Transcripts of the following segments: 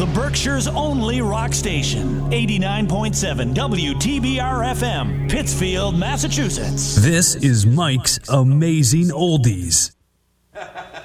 the Berkshire's only rock station. 89.7 WTBR FM, Pittsfield, Massachusetts. This is Mike's Amazing Oldies.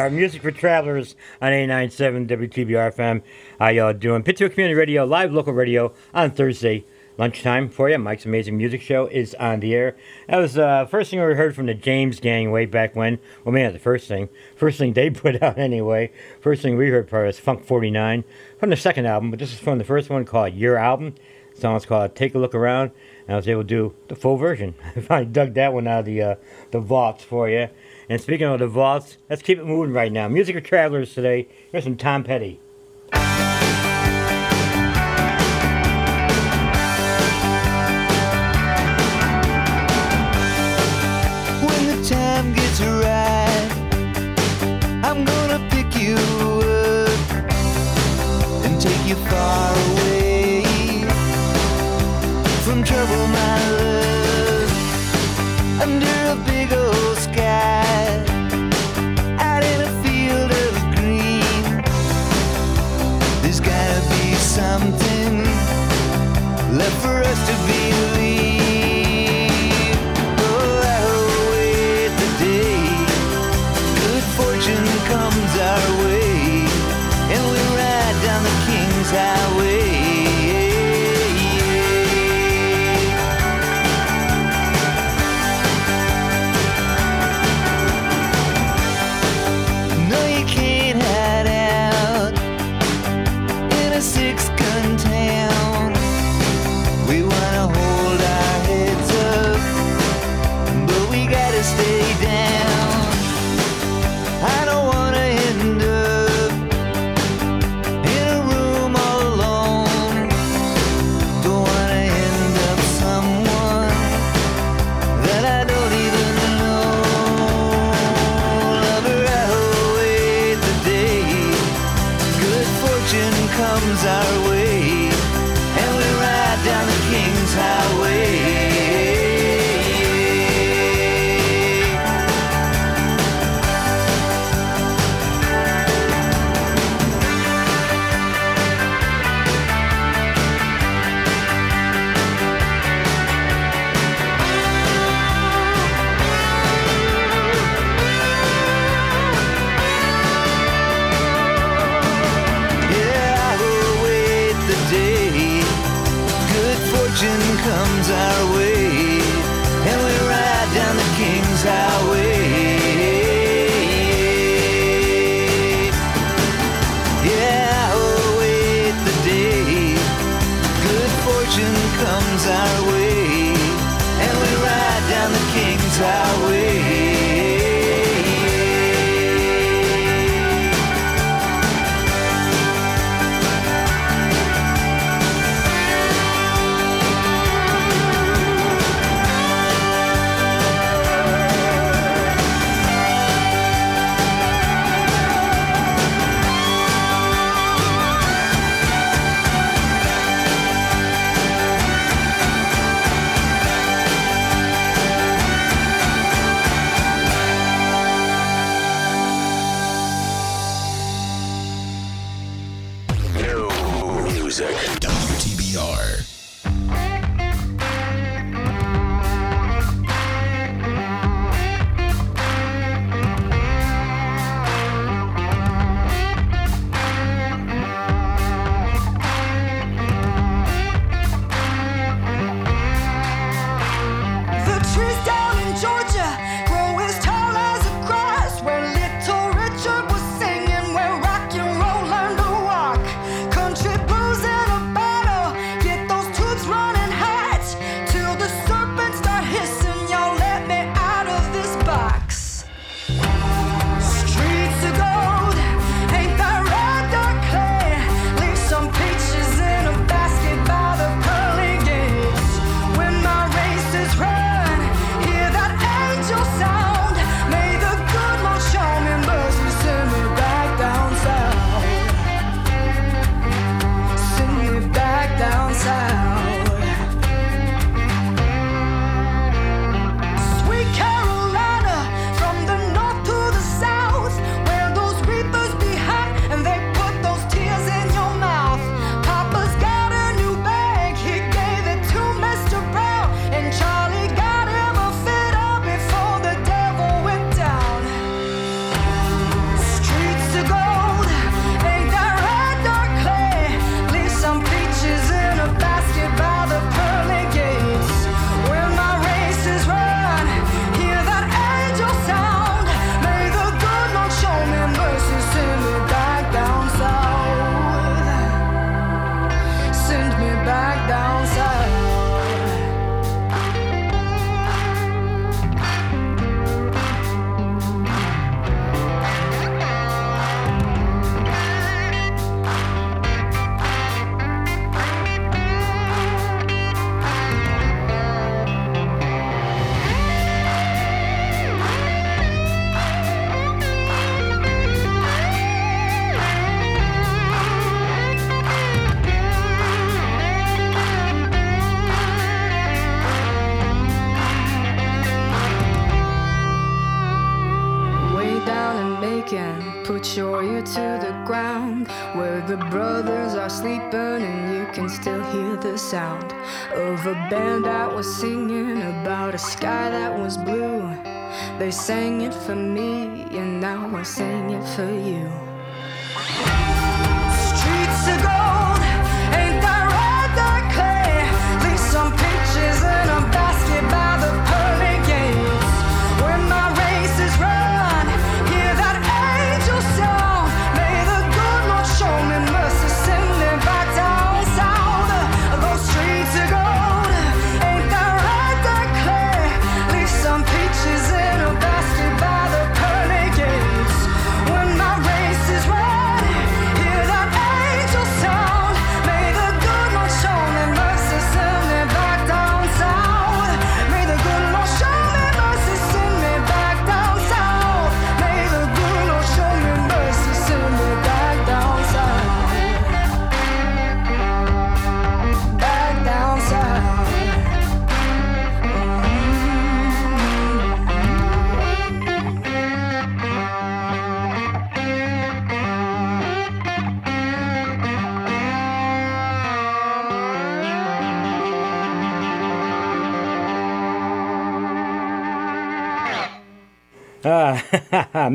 we are. Music for Travelers on 89.7 WTBR FM. How y'all doing? Pittsfield Community Radio, live local radio on Thursday lunchtime for you. Mike's Amazing Music Show is on the air. That was the uh, first thing we heard from the James Gang way back when. Well, man, the first thing. First thing they put out anyway. First thing we heard part was Funk 49 from the second album, but this is from the first one called Yer' Album. The song's called Take a Look Around. And I was able to do the full version. I finally dug that one out of the, uh, the vaults for you. And speaking of the vaults, let's keep it moving right now. Music for Travelers today. Here's some Tom Petty. Far away from trouble,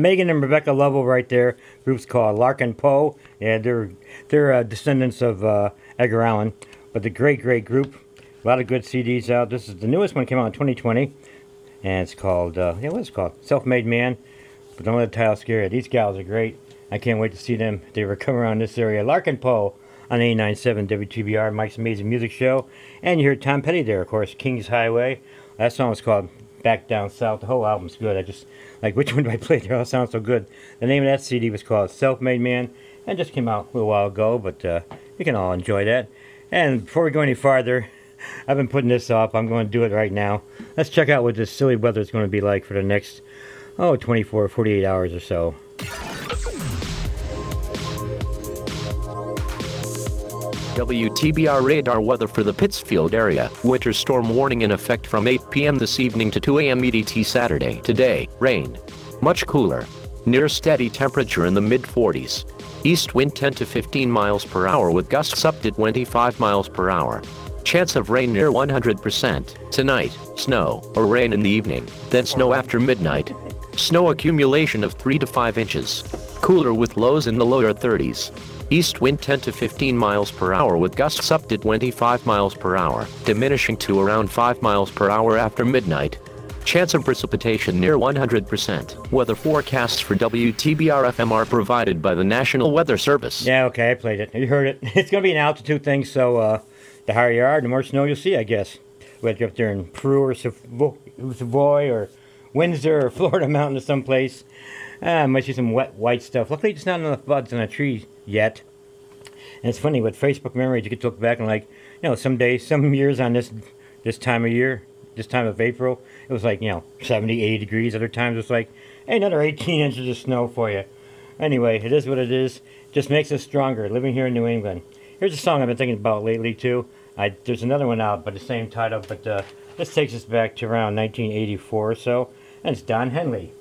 Megan and Rebecca Lovell right there. Group's called Larkin Poe. Yeah, they're they're uh, descendants of uh, Edgar Allan, but the great great group. A lot of good CDs out. This is the newest one came out in 2020, and it's called uh, yeah, what's it called? Self Made Man. But don't let the title scare you. These gals are great. I can't wait to see them. They were coming around this area. Larkin Poe on 89.7 WTBR, Mike's Amazing Music Show, and you heard Tom Petty there, of course, King's Highway. That song was called Back Down South. The whole album's good. I just like which one do I play? They all sound so good. The name of that CD was called Self Made Man and just came out a little while ago, but uh, you can all enjoy that. And before we go any farther, I've been putting this off. I'm going to do it right now. Let's check out what this silly weather is going to be like for the next, oh, 24, 48 hours or so. WTBR radar weather for the Pittsfield area. Winter storm warning in effect from 8 p.m. this evening to 2 a.m. EDT Saturday. Today, rain. Much cooler. Near steady temperature in the mid 40s. East wind 10 to 15 miles per hour with gusts up to 25 miles per hour. Chance of rain near 100%. Tonight, snow or rain in the evening, then snow after midnight. Snow accumulation of 3 to 5 inches. Cooler with lows in the lower 30s. East wind 10 to 15 miles per hour with gusts up to 25 miles per hour, diminishing to around 5 miles per hour after midnight. Chance of precipitation near 100%. Weather forecasts for WTBR FM are provided by the National Weather Service. Yeah, okay, I played it. You heard it. It's going to be an altitude thing, so uh, the higher you are, the more snow you'll see, I guess. Whether you're up there in Peru or Savoy or Windsor or Florida Mountain or someplace. Uh, might see some wet white stuff. Luckily, it's not enough buds on a tree yet. And it's funny with Facebook memories, you get to look back and like, you know, some days, some years on this this time of year, this time of April, it was like, you know, 70, 80 degrees. Other times it's like, hey, another 18 inches of snow for you. Anyway, it is what it is. Just makes us stronger living here in New England. Here's a song I've been thinking about lately too. I, there's another one out, but the same title. But uh, this takes us back to around 1984 or so, and it's Don Henley.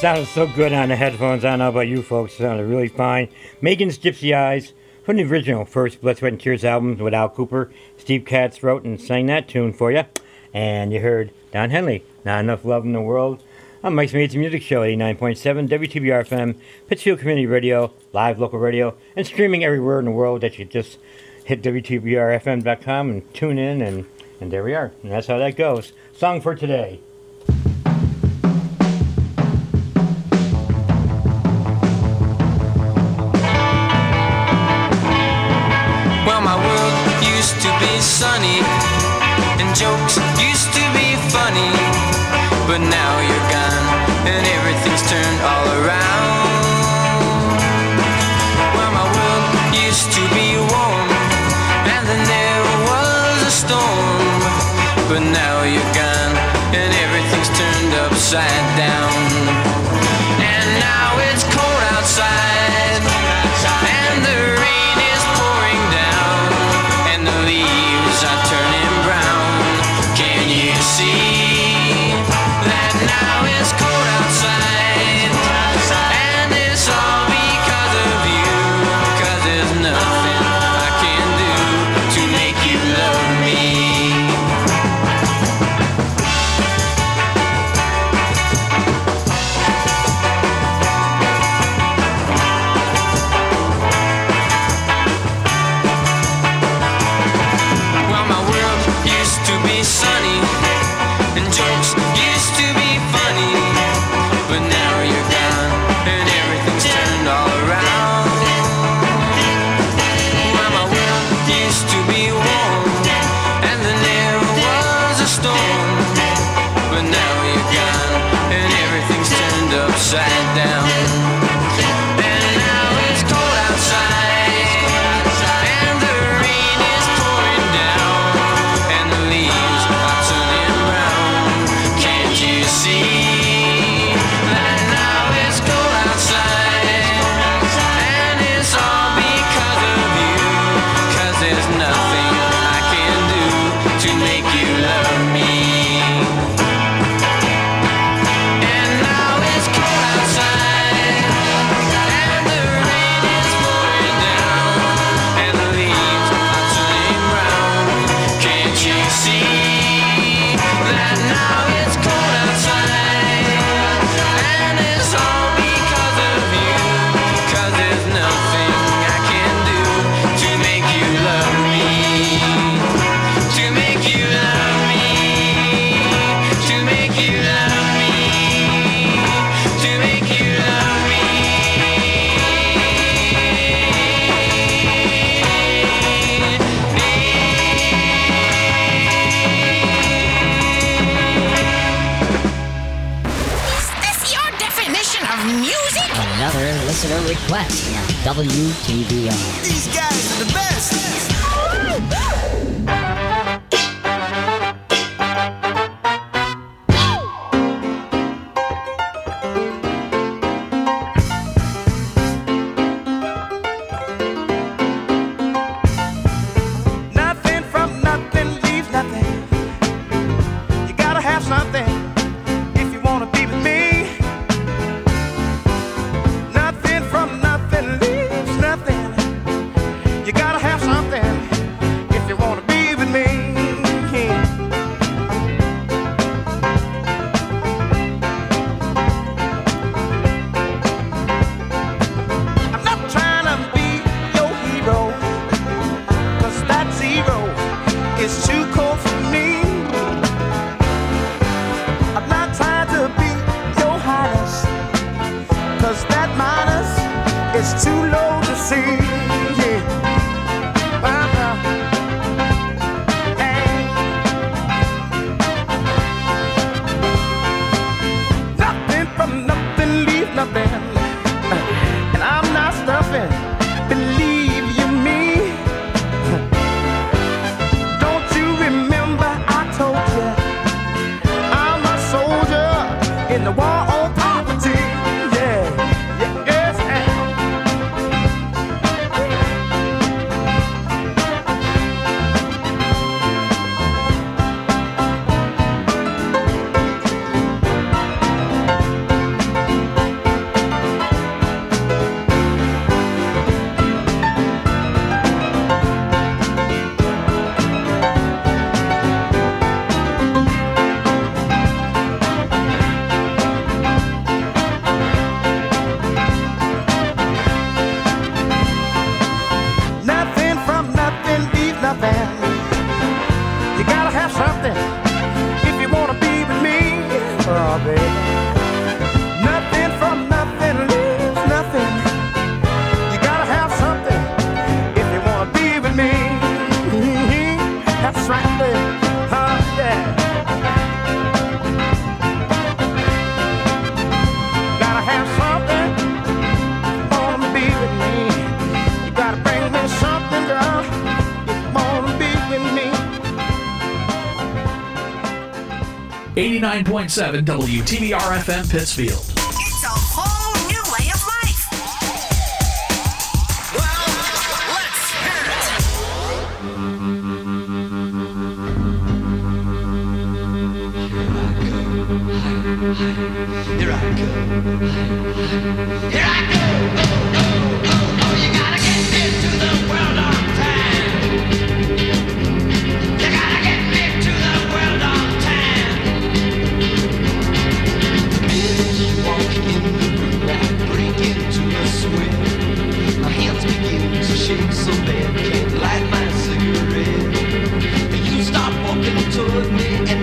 Sounded so good on the headphones. I don't know about you folks. It sounded really fine. Meagan's Gypsy Eyes from the original first Blood, Sweat, and Tears album with Al Kooper. Steve Katz wrote and sang that tune for you. And you heard Don Henley, Not Enough Love in the World. on Mike's Amazing Music Show, 89.7 WTBR FM, Pittsfield Community Radio, live local radio, and streaming everywhere in the world that you just hit WTBRFM.com and tune in, and, and there we are. And that's how that goes. Song for today. Well, my world used to be sunny, and jokes used to be funny. But now you're gone, and everything's turned all around. Well, my world used to be warm, and then there was a storm. But now you're gone, and everything's turned upside upside down. 99.7 WTBR FM Pittsfield. begin to sweat. My hands begin to shake so bad, can't light my cigarette. You start walking toward me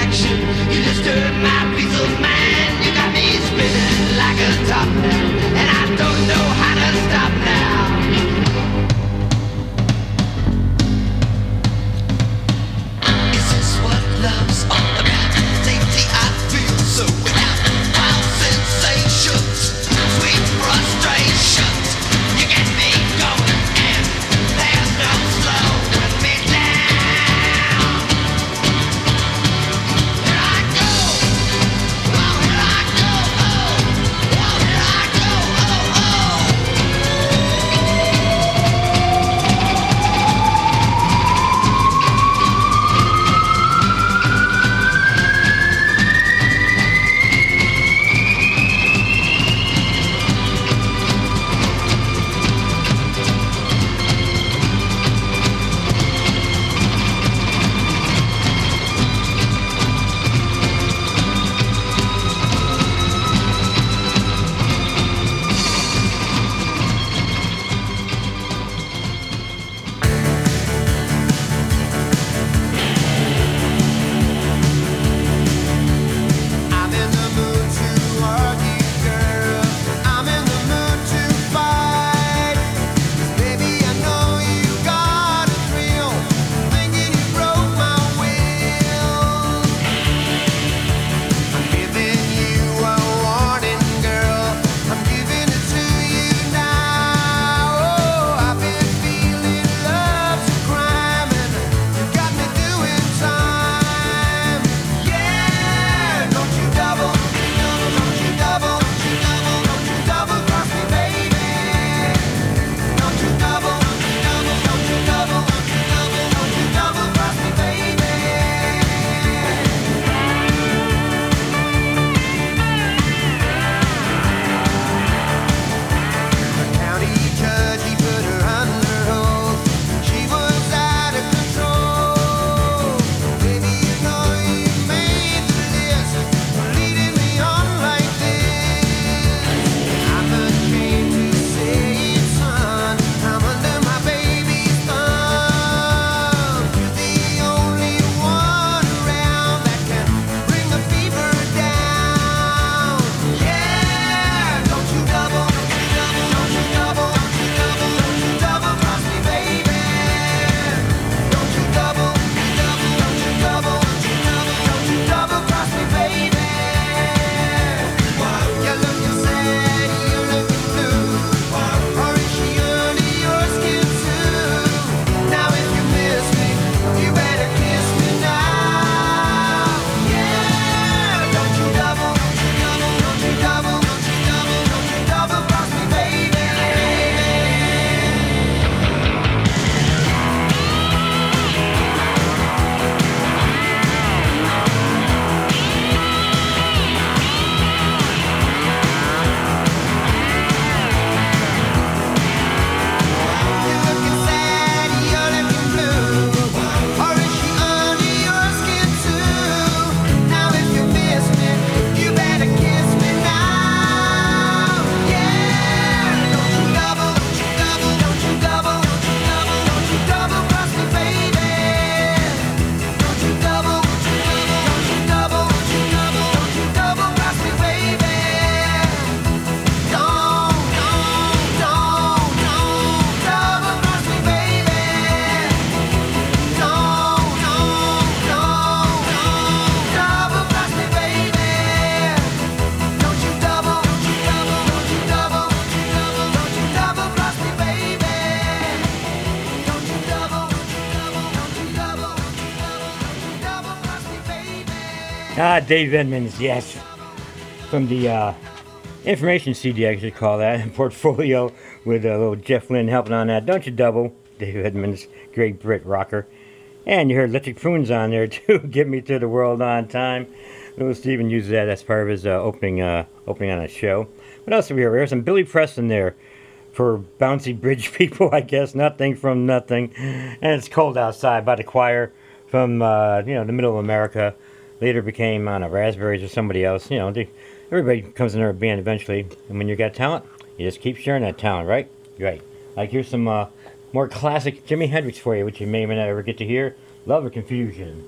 You disturb my peace of mind. You got me spinning like a top. Dave Edmunds, yes. From the uh, information CD, I should call that, portfolio with a little Jeff Lynne helping on that. Don't you double? Dave Edmunds, great Brit rocker. And you heard Electric Prunes on there too. Get me to the world on time. Little Steven uses that as part of his uh, opening uh, opening on a show. What else do we hear? There's some Billy Preston there for bouncy bridge people, I guess. Nothing from nothing. And it's cold outside by the choir from uh, you know the middle of America. Later became on a Raspberries or somebody else. You know, they, everybody comes in their band eventually. And when you got talent, you just keep sharing that talent, right? Right. Like here's some uh, more classic Jimi Hendrix for you, which you may or may not ever get to hear. Love or Confusion.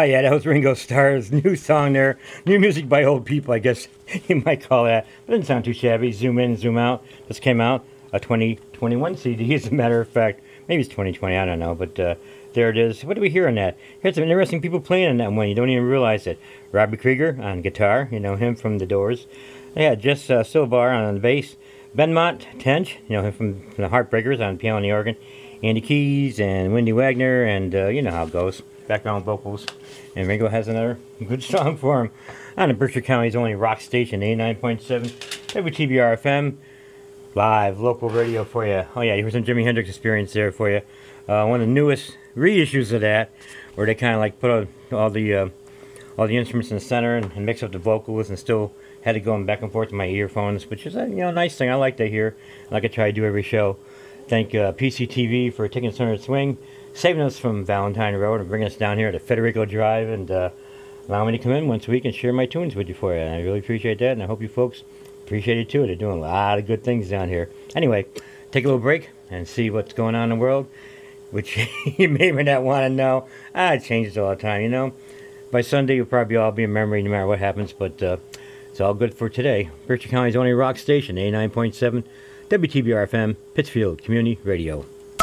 Oh yeah, that was Ringo Starr's new song there. New music by old people, I guess you might call that. It doesn't sound too shabby. Zoom in, zoom out. This came out a 2021 CD, as a matter of fact. Maybe it's 2020, I don't know, but uh, there it is. What do we hear on that? Here's some interesting people playing on that one. You don't even realize it. Robby Krieger on guitar, you know him from The Doors. Yeah, Jess uh, Silvar on the bass. Benmont Tench, you know him from, from the Heartbreakers on piano and the organ. Andy Keys and Wendy Wagner, and uh, you know how it goes. Background vocals. And Ringo has another good song for him on the Berkshire County's only rock station, 89.7 WTBR FM. Live local radio for you. Oh, yeah, here's some Jimi Hendrix experience there for you. Uh, one of the newest reissues of that, where they kind of like put all, the uh, all the instruments in the center and, and mix up the vocals and still had it going back and forth to my earphones, which is a you know nice thing. I like to hear, like I try to do every show. Thank uh, PCTV for taking us under its wing, saving us from Valentine Road and bringing us down here to Federico Drive and uh, allowing me to come in once a week and share my tunes with you for you. And I really appreciate that, and I hope you folks appreciate it too. They're doing a lot of good things down here. Anyway, take a little break and see what's going on in the world, which you may or not want to know. Ah, it changes all the time, you know. By Sunday, you'll probably all be in memory no matter what happens, but uh, it's all good for today. Berkshire County's only rock station, 89.7 WTBR FM, Pittsfield Community Radio.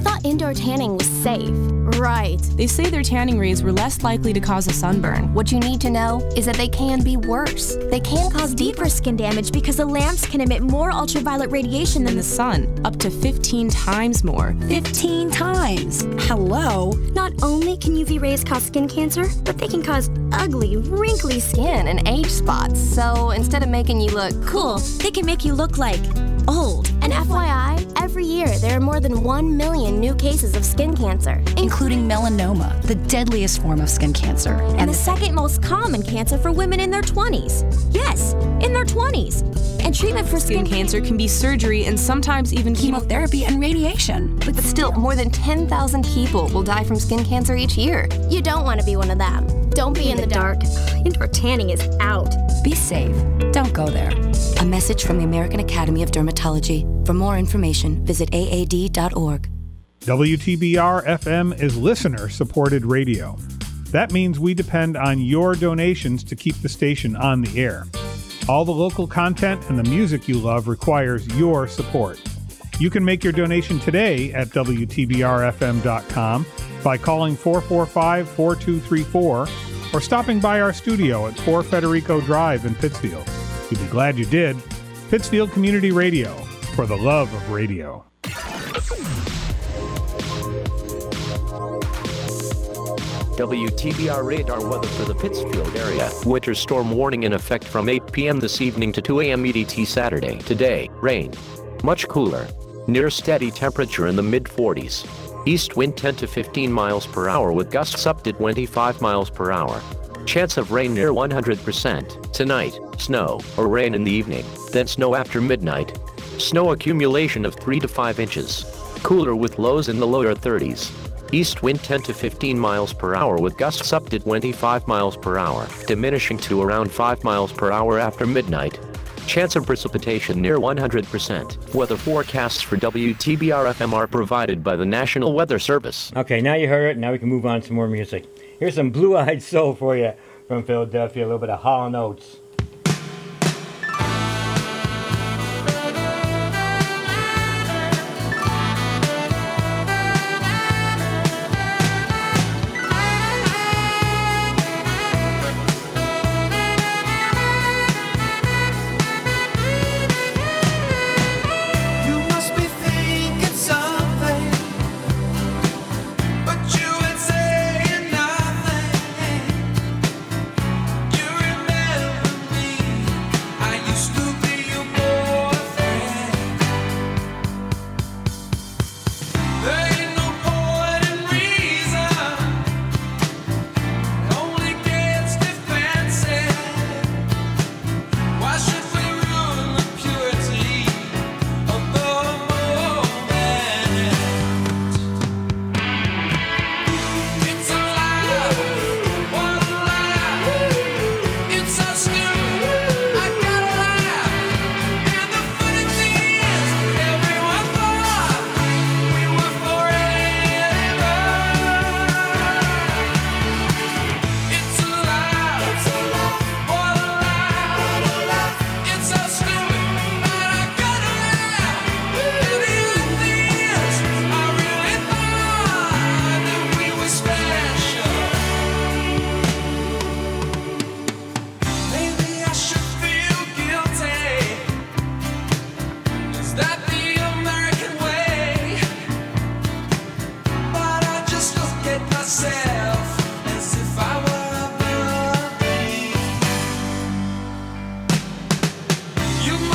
I thought indoor tanning was safe. Right. They say their tanning rays were less likely to cause a sunburn. What you need to know is that they can be worse. They can cause deeper skin damage because the lamps can emit more ultraviolet radiation than the sun, up to 15 times more. 15 times. Hello. Not only can UV rays cause skin cancer, but they can cause ugly, wrinkly skin and age spots. So instead of making you look cool, they can make you look like old. And FYI, every year there are more than 1 million new cases of skin cancer, including melanoma, the deadliest form of skin cancer. and the second most common cancer for women in their 20s. Yes, in their 20s. And treatment for Skin skin, cancer can be surgery and sometimes even chemotherapy and radiation. But still, more than 10,000 people will die from skin cancer each year. You don't want to be one of them. Don't be in the dark. Indoor tanning is out. Be safe. Don't go there. A message from the American Academy of Dermatology. For more information, visit aad.org. WTBR FM is listener supported radio. That means we depend on your donations to keep the station on the air. All the local content and the music you love requires your support. You can make your donation today at WTBRFM.com by calling 445 4234 or stopping by our studio at 4 Federico Drive in Pittsfield. You'll be glad you did. Pittsfield Community Radio, for the love of radio. WTBR radar weather for the Pittsfield area. Winter storm warning in effect from 8 p.m. this evening to 2 a.m. EDT Saturday. Today, rain. Much cooler. Near steady temperature in the mid 40s. East wind 10 to 15 miles per hour with gusts up to 25 miles per hour. Chance of rain near 100%. Tonight, snow or rain in the evening, then snow after midnight. Snow accumulation of 3 to 5 inches. Cooler with lows in the lower 30s. East wind 10 to 15 miles per hour with gusts up to 25 miles per hour, diminishing to around 5 miles per hour after midnight. Chance of precipitation near 100%. Weather forecasts for WTBR FM are provided by the National Weather Service. Okay, now you heard it. Now we can move on to some more music. Here's some Blue Eyed Soul for you from Philadelphia. A little bit of Hall and Oates.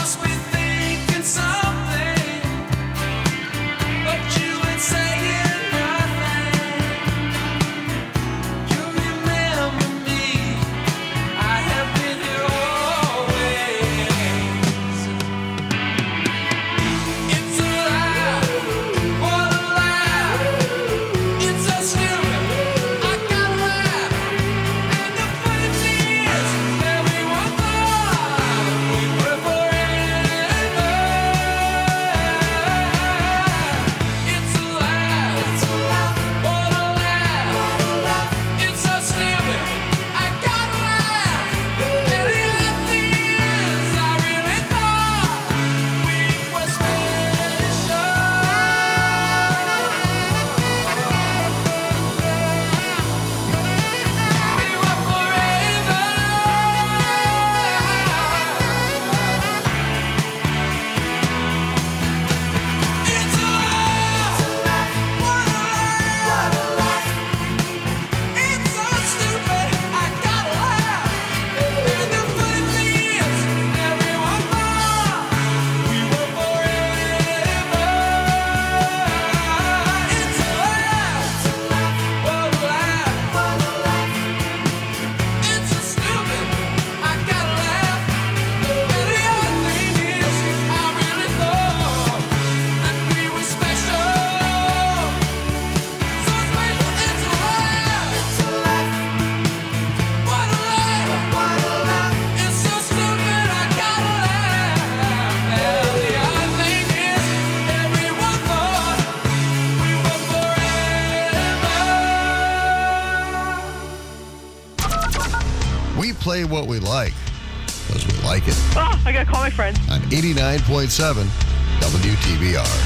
what's within. what we like because we like it. Oh, I got to call my friends. On 89.7 WTBR.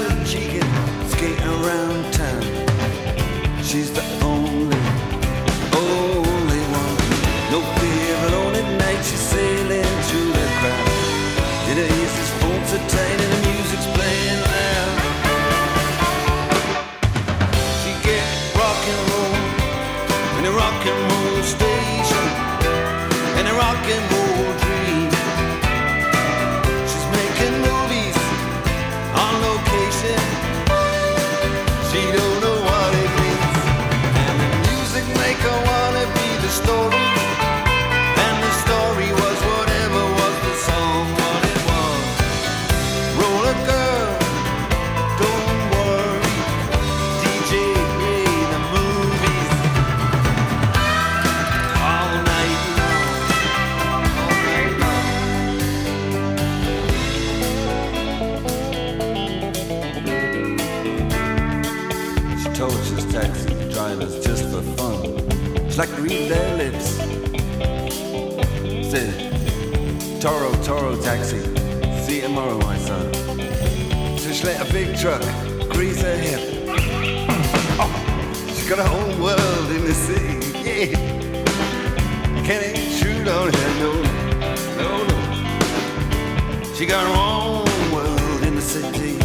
now she can skate around town. She's the let a big truck grease her hip. Oh, she's got her whole world in the city, yeah. Can't intrude on her, no, no, no. She got her own world in the city.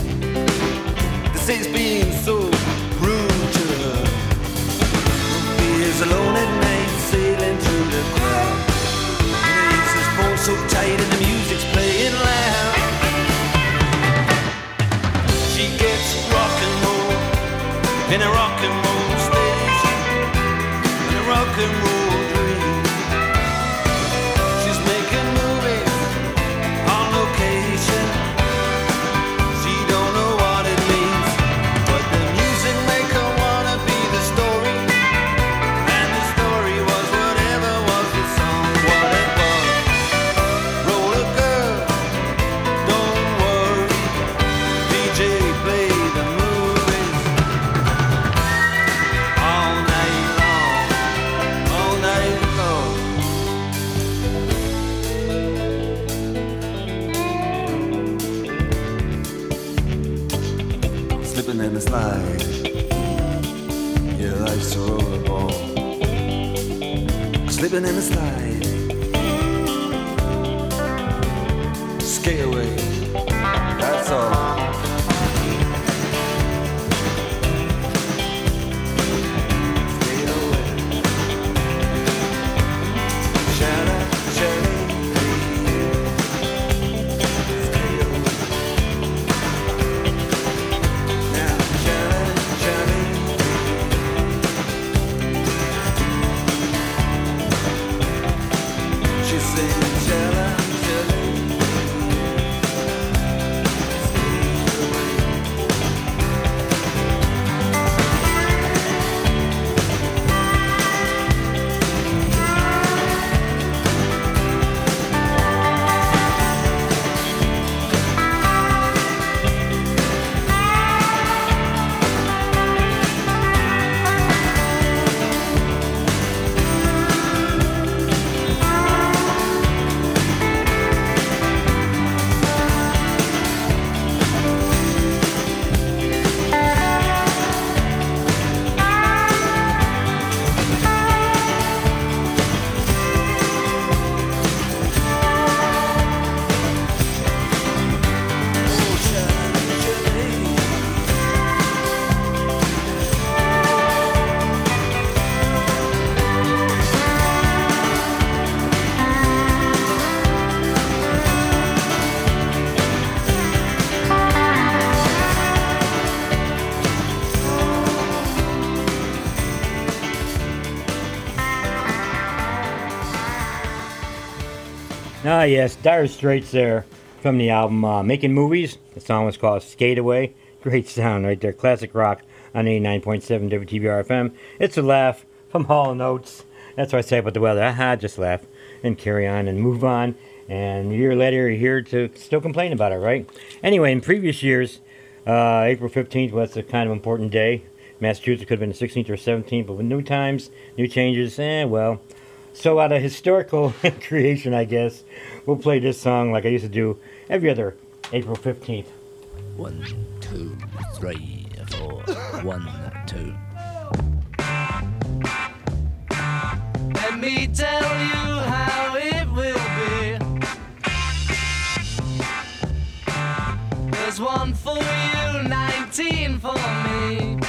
The city's being so rude to her. Ruby is alone at night, sailing through the crowd. The phone so tight and the music's playing. in a rock and roll station, in a rock and roll. Yes, Dire Straits there from the album uh, Making Movies. The song was called Skate Away. Great sound right there. Classic rock on 89.7 WTBR FM. It's a laugh from Hall and Oates. That's what I say about the weather. Aha, just laugh and carry on and move on. And a year later, you're here to still complain about it, right? Anyway, in previous years, uh, April 15th was a kind of important day. Massachusetts could have been the 16th or 17th, but with new times, new changes, eh, well. So, out of historical creation, I guess, we'll play this song like I used to do every other April 15th. One, two, three, four. One, two. Let me tell you how it will be. There's one for you, 19 for me.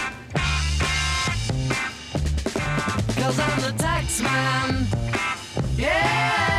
Cause I'm the man. Yeah,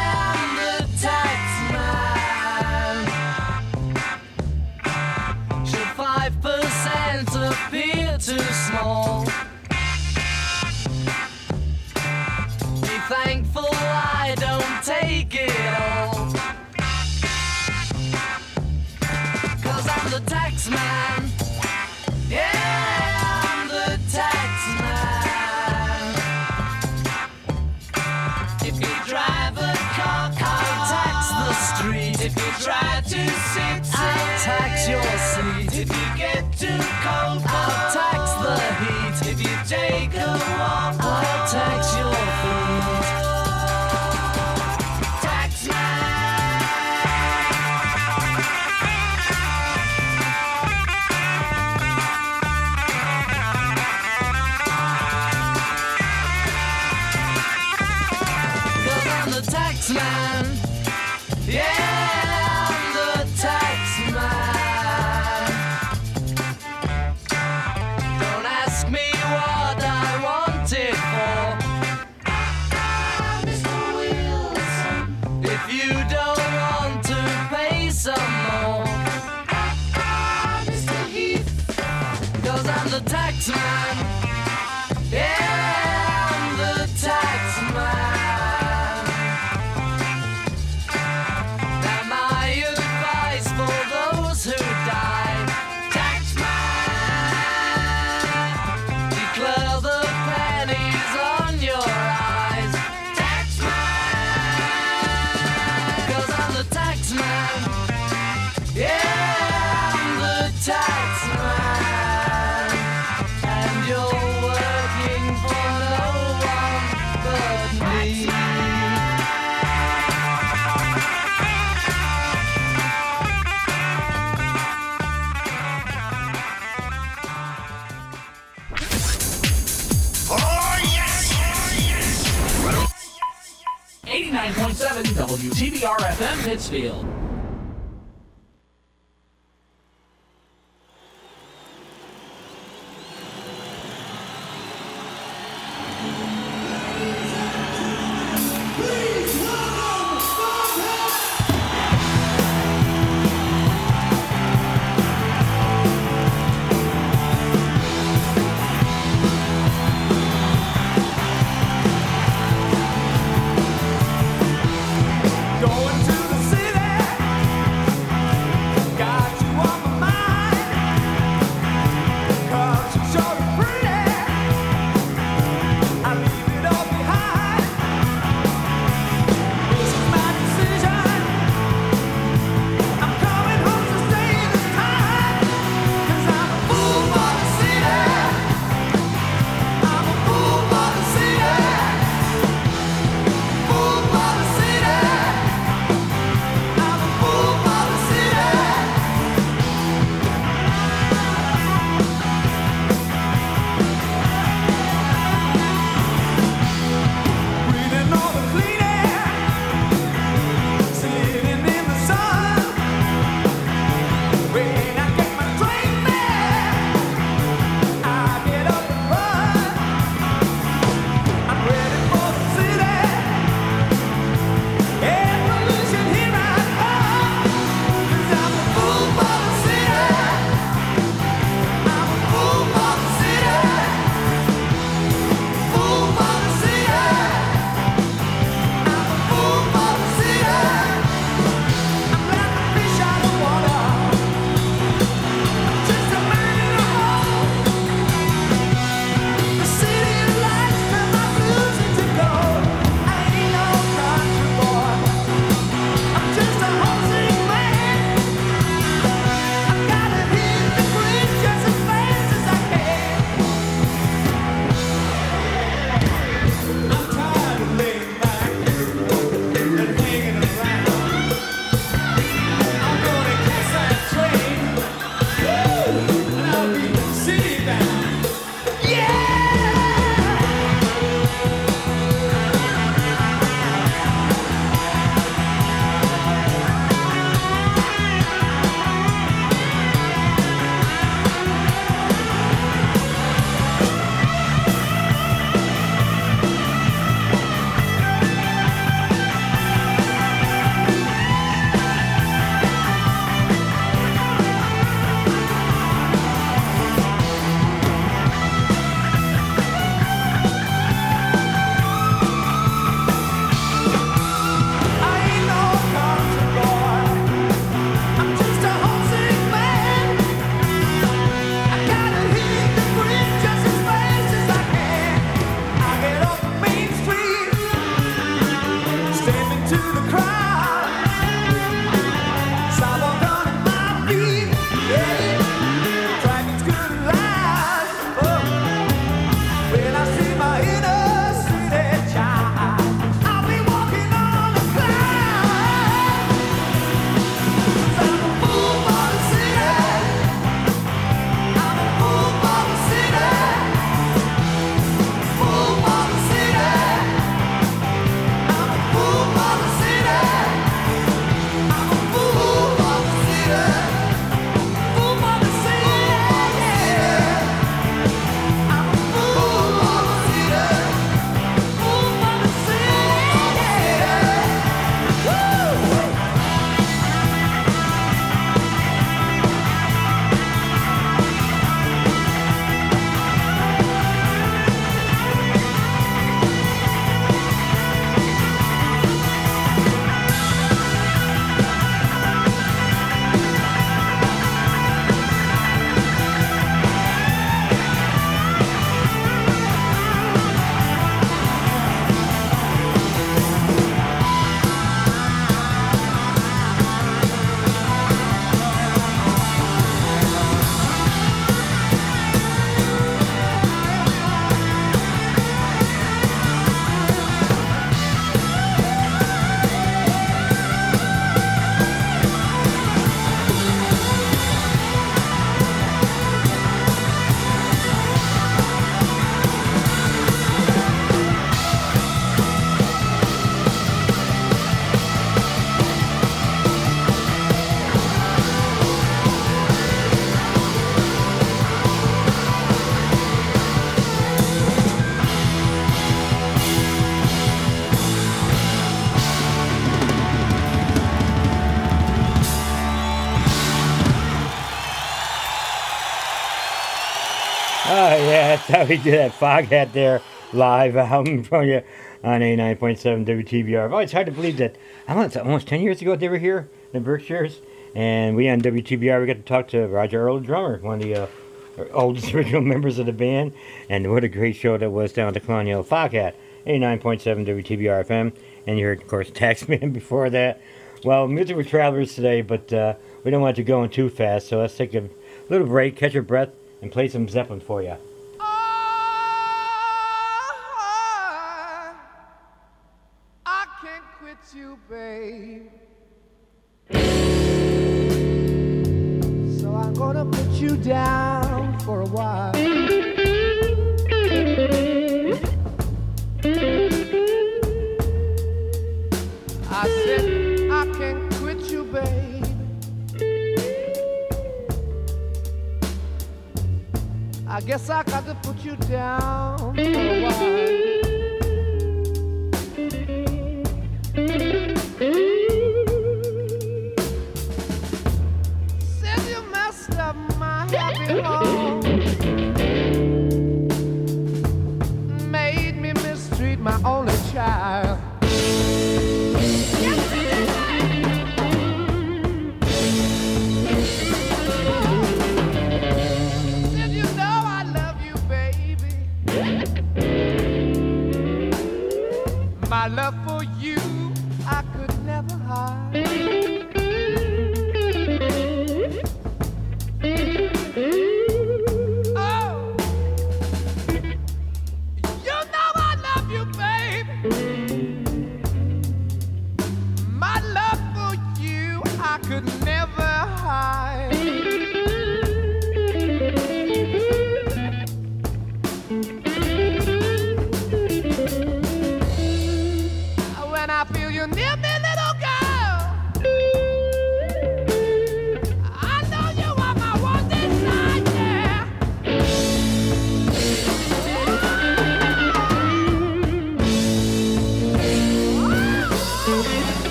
89.7 WTBR FM Pittsfield. How we do that Foghat there live out in you on 89.7 WTBR. Oh, it's hard to believe that I know, it's almost 10 years ago they were here, in the Berkshires. And we on WTBR, we got to talk to Roger Earl, drummer, one of the uh, oldest original members of the band. And what a great show that was down at the Colonial Foghat, 89.7 WTBR FM. And you heard, of course, Taxman before that. Well, music with travelers today, but uh, we don't want you going too fast, so let's take a little break, catch your breath, and play some Zeppelin for you. So I'm gonna put you down for a while. I said I can't quit you. I guess I got to put you down for a while. I love you, baby? My love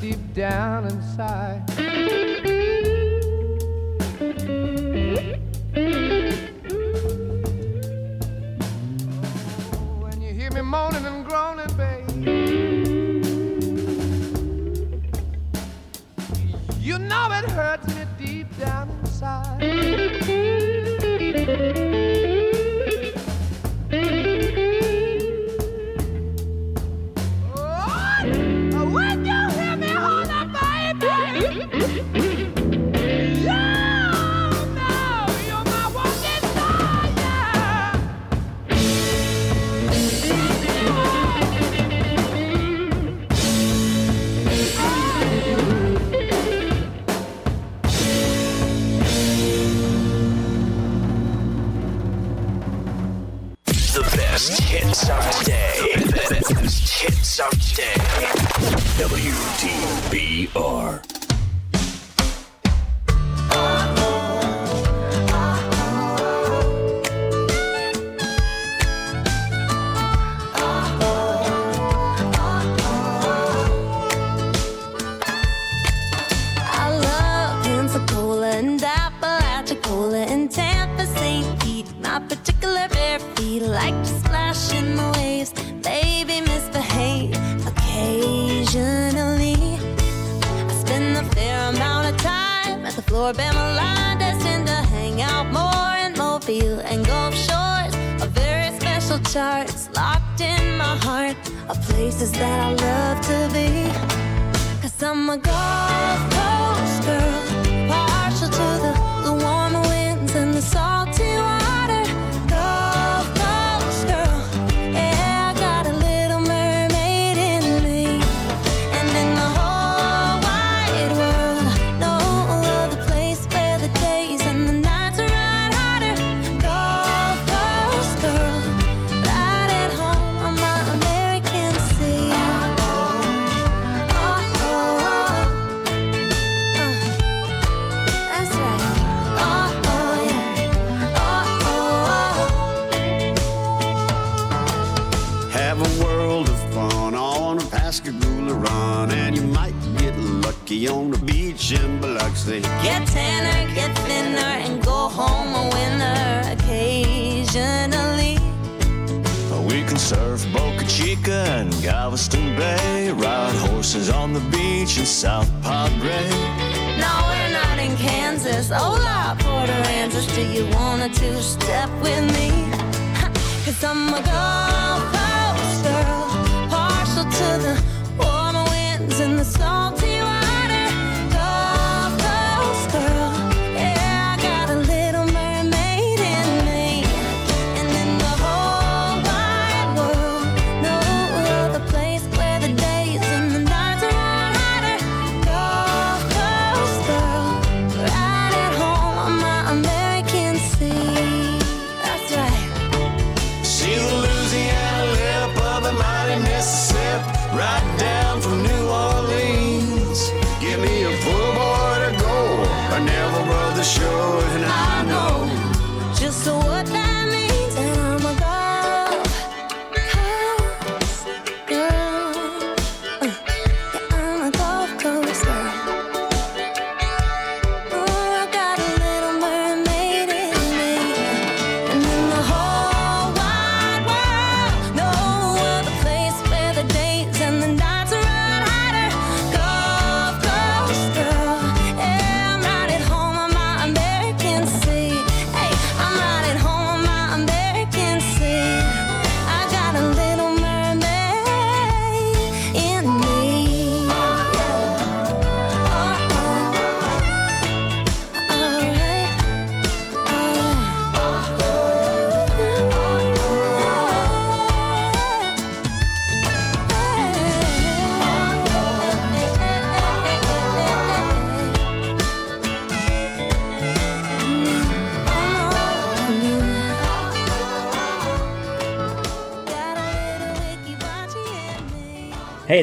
deep down inside. At the Floribama line, destined to hang out more in Mobile and Gulf Shores. A very special charts locked in my heart of places that I love to be. Cause I'm a Gulf Coast girl, partial to the, Get tanner, get thinner, and go home a winner occasionally. We can surf Boca Chica and Galveston Bay, ride horses on the beach in South Padre. No, we're not in Kansas. Hola, Port Aransas. Do you wanna two step with me? Cause I'm a Gulf Coast girl, partial to the warmer winds and the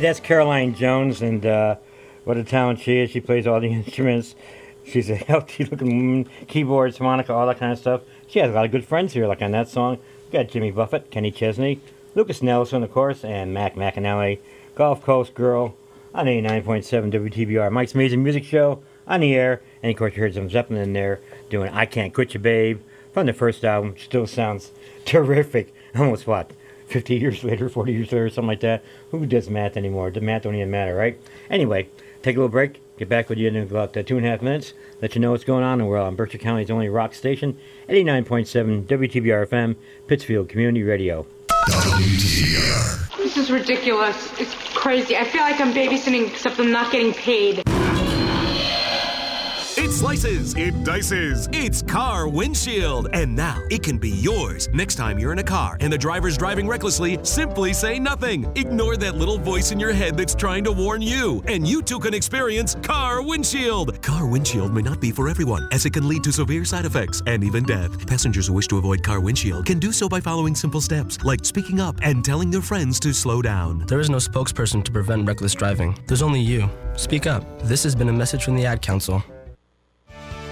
that's Caroline Jones, and uh, what a talent she is. She plays all the instruments. She's a healthy looking woman, keyboards, harmonica, all that kind of stuff. She has a lot of good friends here, like on that song. We got Jimmy Buffett, Kenny Chesney, Lukas Nelson, of course, and Mac McAnally, Gulf Coast Girl on 89.7 WTBR. Mike's Amazing Music Show on the air. And of course, you heard some Zeppelin in there doing I Can't Quit You, Babe from the first album. Still sounds terrific. Almost what? 50 years later, 40 years later, something like that. Who does math anymore? The math don't even matter, right? Anyway, take a little break. Get back with you in about uh, two and a half minutes. Let you know what's going on in the world on Berkshire County's only rock station, 89.7 WTBR FM, Pittsfield Community Radio. This is ridiculous. It's crazy. I feel like I'm babysitting, except I'm not getting paid. It's It slices, it dices. It's Car Windshield. And now it can be yours. Next time you're in a car and the driver's driving recklessly, simply say nothing. Ignore that little voice in your head that's trying to warn you. And you too can experience Car Windshield. Car Windshield may not be for everyone, as it can lead to severe side effects and even death. Passengers who wish to avoid Car Windshield can do so by following simple steps, like speaking up and telling their friends to slow down. There is no spokesperson to prevent reckless driving. There's only you. Speak up. This has been a message from the Ad Council.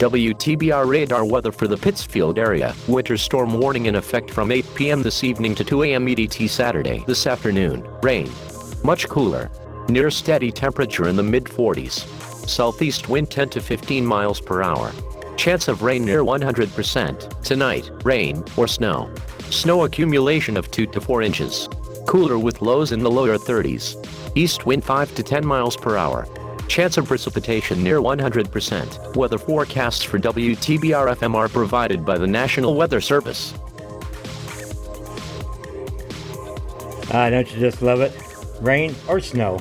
WTBR radar weather for the Pittsfield area. Winter storm warning in effect from 8 p.m. this evening to 2 a.m. EDT Saturday. This afternoon, rain. Much cooler. Near steady temperature in the mid 40s. Southeast wind 10 to 15 miles per hour. Chance of rain near 100%. Tonight, rain or snow. Snow accumulation of 2 to 4 inches. Cooler with lows in the lower 30s. East wind 5 to 10 miles per hour. Chance of precipitation near 100%. Weather forecasts for WTBR FM are provided by the National Weather Service. Ah, don't you just love it? Rain or snow?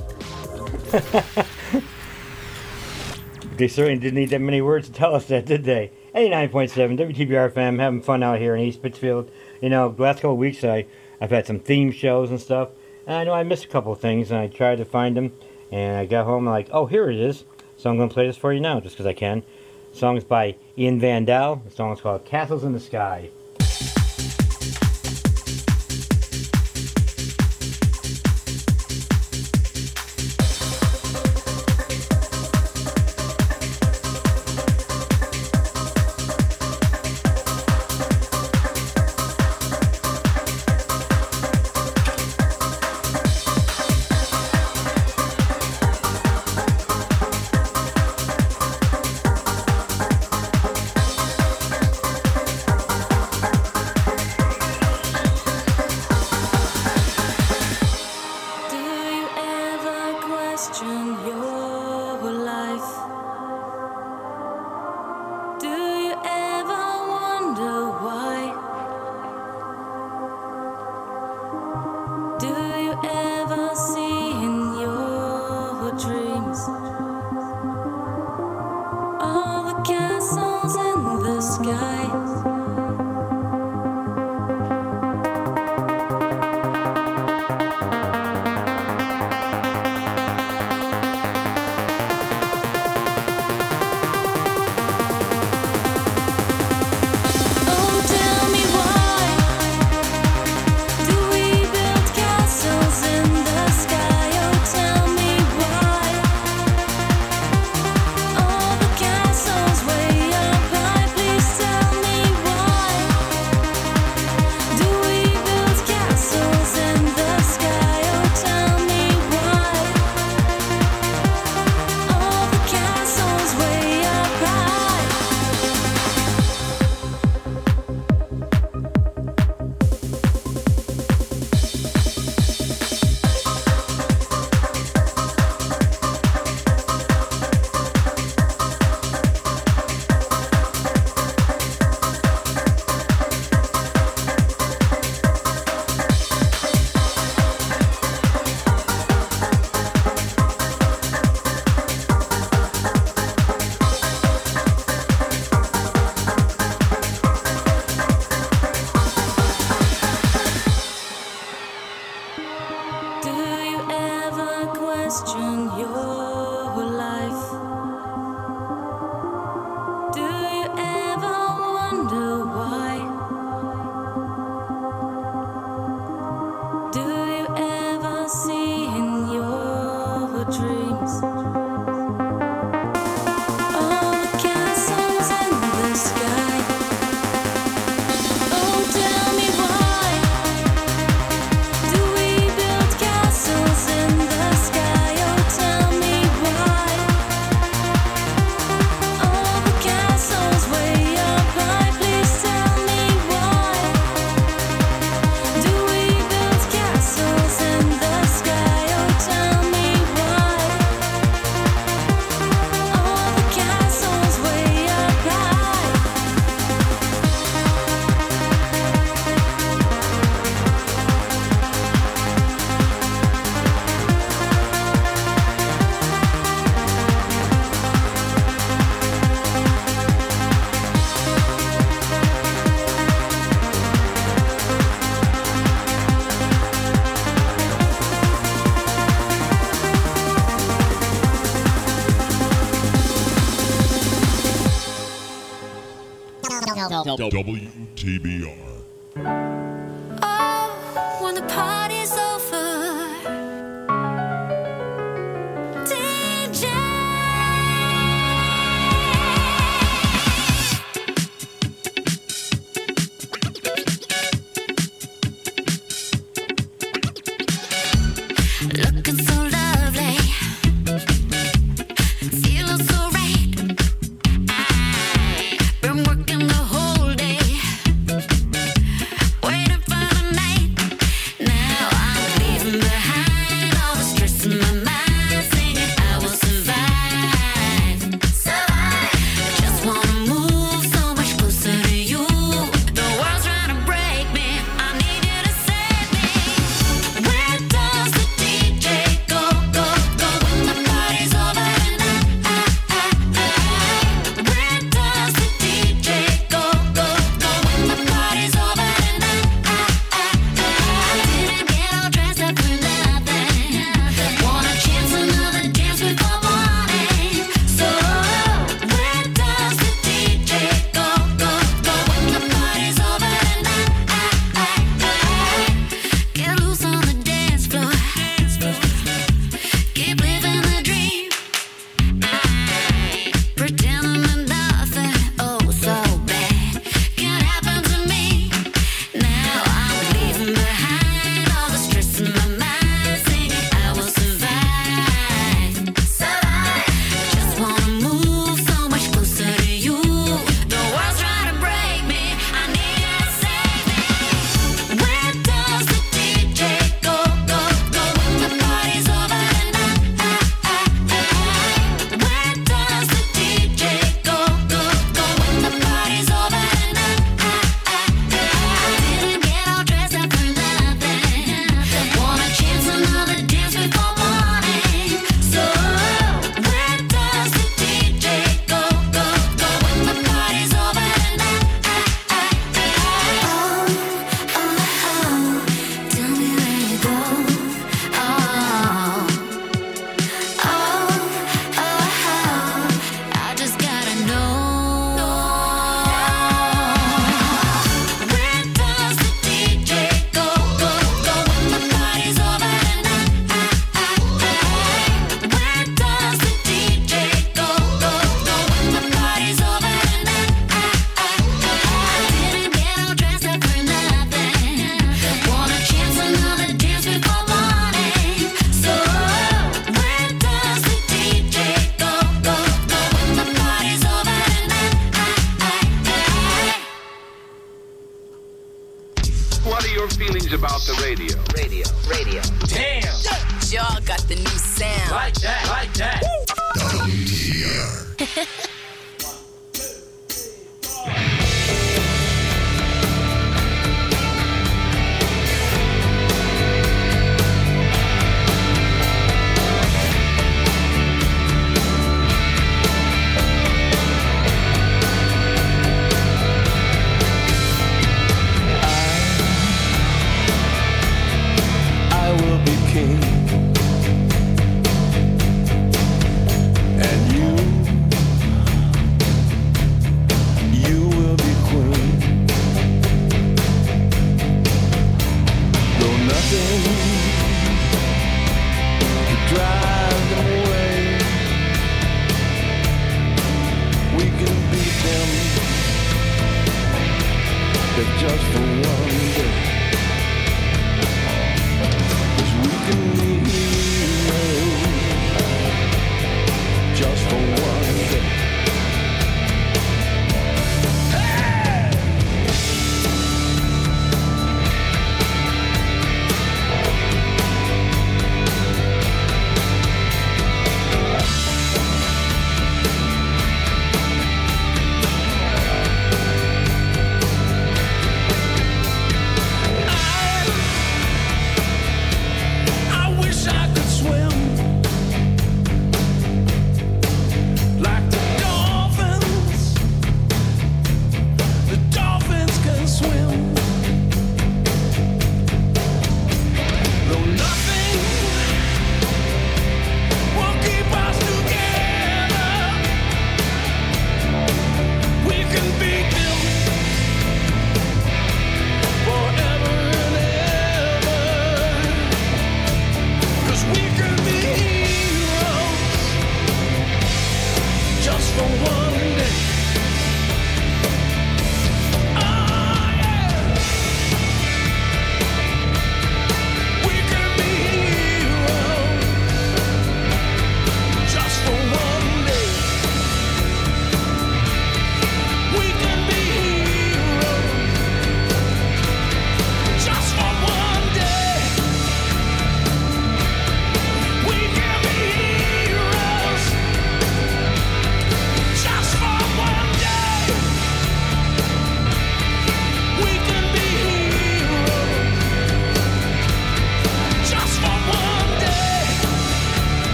they certainly didn't need that many words to tell us that, did they? 89.7 WTBR FM, having fun out here in East Pittsfield. You know, the last couple weeks I, I've had some theme shows and stuff. And I know I missed a couple things and I tried to find them. And I got home like, oh, here it is. So I'm going to play this for you now just because I can. The song's by Ian Van Dahl. The song's called Castles in the Sky. WTBR.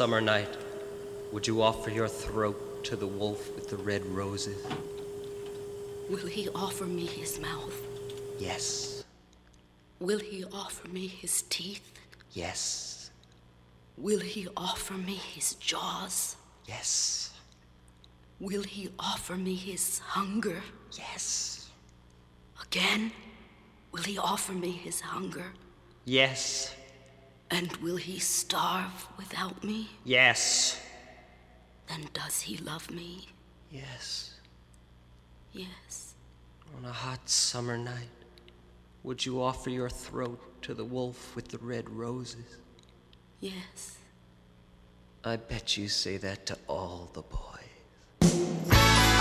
Summer night, would you offer your throat to the wolf with the red roses? Will he offer me his mouth? Yes. Will he offer me his teeth? Yes. Will he offer me his jaws? Yes. Will he offer me his hunger? Yes. Again? Will he offer me his hunger? Yes. And will he starve without me? Yes. Then does he love me? Yes. Yes. On a hot summer night, would you offer your throat to the wolf with the red roses? Yes. I bet you say that to all the boys.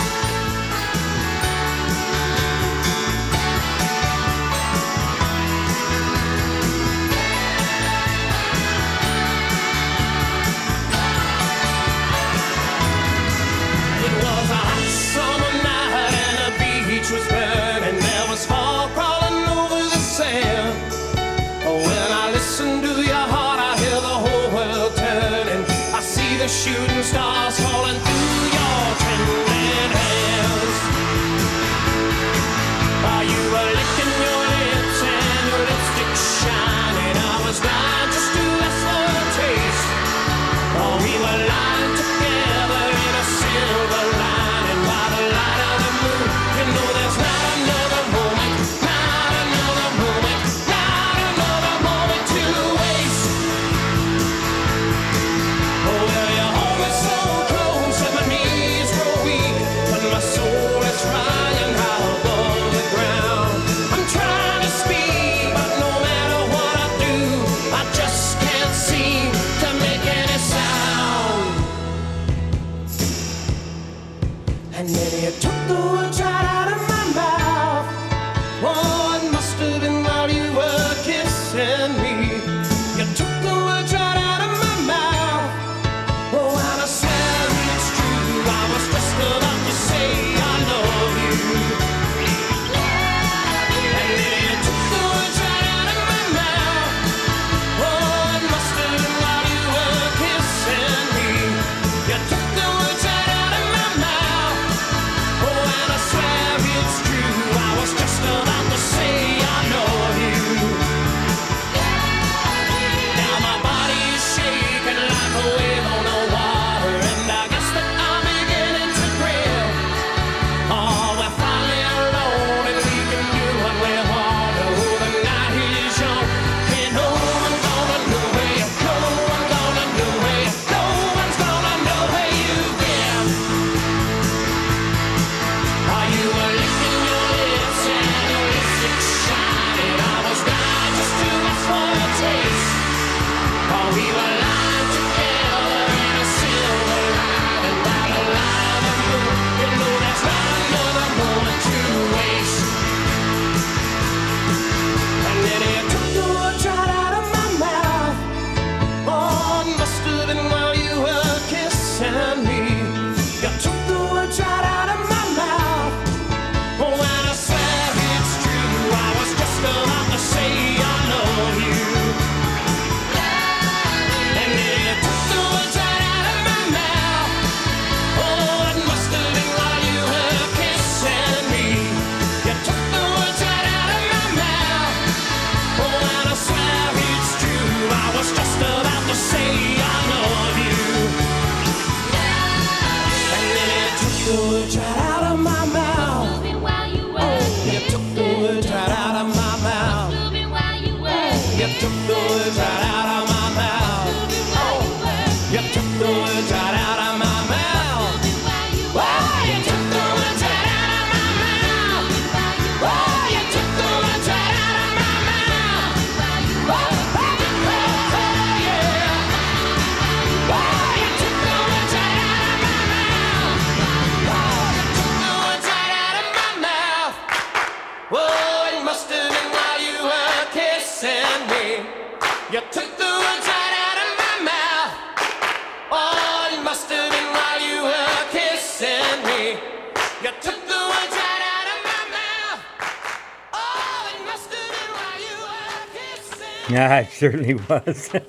Certainly was. uh,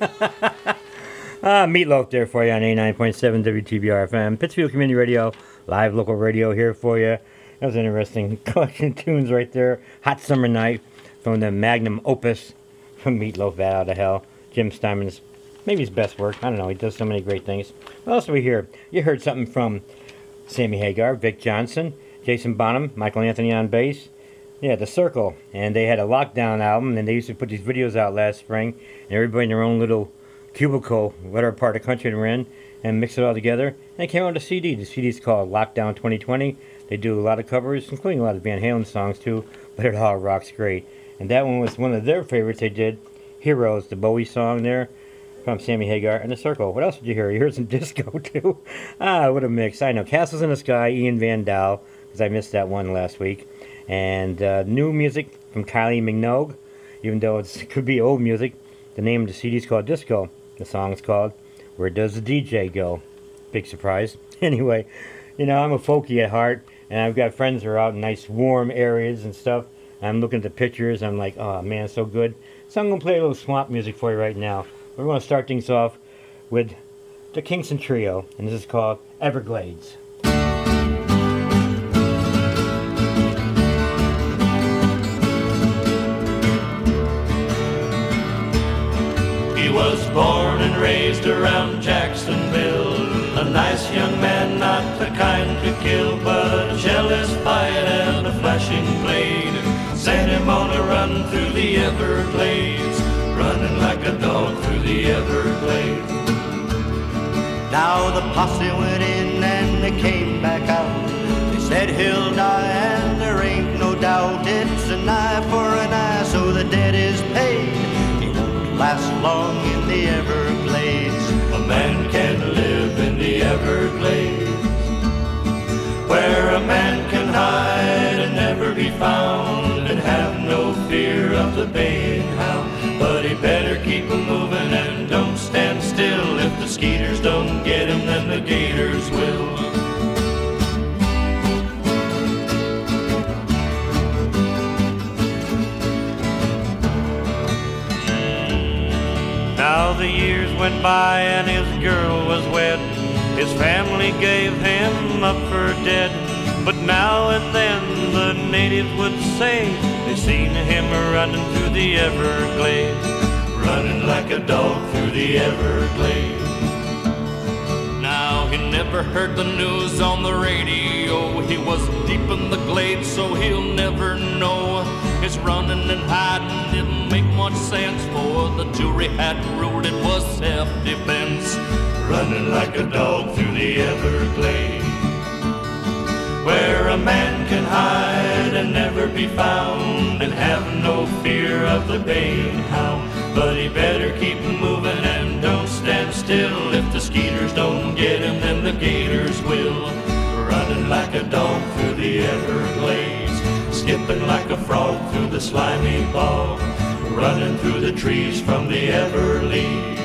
Meatloaf there for you on 89.7 WTBR FM. Pittsfield Community Radio, live local radio here for you. That was an interesting collection of tunes right there. Hot Summer Night from the magnum opus from Meatloaf, Bat Out of Hell. Jim Steinman's maybe his best work. I don't know. He does so many great things. What else do we hear? You heard something from Sammy Hagar, Vic Johnson, Jason Bonham, Michael Anthony on bass. Yeah, The Circle. And they had a lockdown album, and they used to put these videos out last spring, and everybody in their own little cubicle, whatever part of the country they're in, and mix it all together. And they came out with a CD. The CD's called Lockdown 2020. They do a lot of covers, including a lot of Van Halen songs too, but it all rocks great. And that one was one of their favorites they did, Heroes, the Bowie song there from Sammy Hagar and The Circle. What else did you hear? You heard some disco too. ah, what a mix. I know. Castles in the Sky, Ian Van Dahl, because I missed that one last week. And uh, new music from Kylie Minogue, even though it could be old music. The name of the CD is called Disco. The song is called Where Does the DJ Go? Big surprise. Anyway, you know, I'm a folkie at heart, and I've got friends who are out in nice warm areas and stuff. I'm looking at the pictures, I'm like, oh man, so good. So I'm going to play a little swamp music for you right now. We're going to start things off with the Kingston Trio, and this is called Everglades. Was born and raised around Jacksonville. A nice young man, not the kind to kill, but a jealous fight and a flashing blade sent him on a run through the Everglades, running like a dog through the Everglades. Now the posse went in and they came back out. They said he'll die and there ain't no doubt. It's an eye for an eye, so the debt is paid. Last long in the Everglades. A man can live in the Everglades, where a man can hide and never be found, and have no fear of the baying hound. But he better keep a moving and don't stand still. If the skeeters don't get him, then the gators will. Now the years went by and his girl was wed. His family gave him up for dead. But now and then the natives would say they seen him running through the Everglades, running like a dog through the Everglades. Never heard the news on the radio. He was deep in the glade, so he'll never know. His running and hiding didn't make much sense, for the jury had ruled it was self-defense. running like a dog through the Everglades, where a man can hide and never be found, and have no fear of the baying hound. But he better keep moving and don't stand still. If skeeters don't get him, then the gators will. Running like a dog through the Everglades, skipping like a frog through the slimy bog, running through the trees from the Everglades.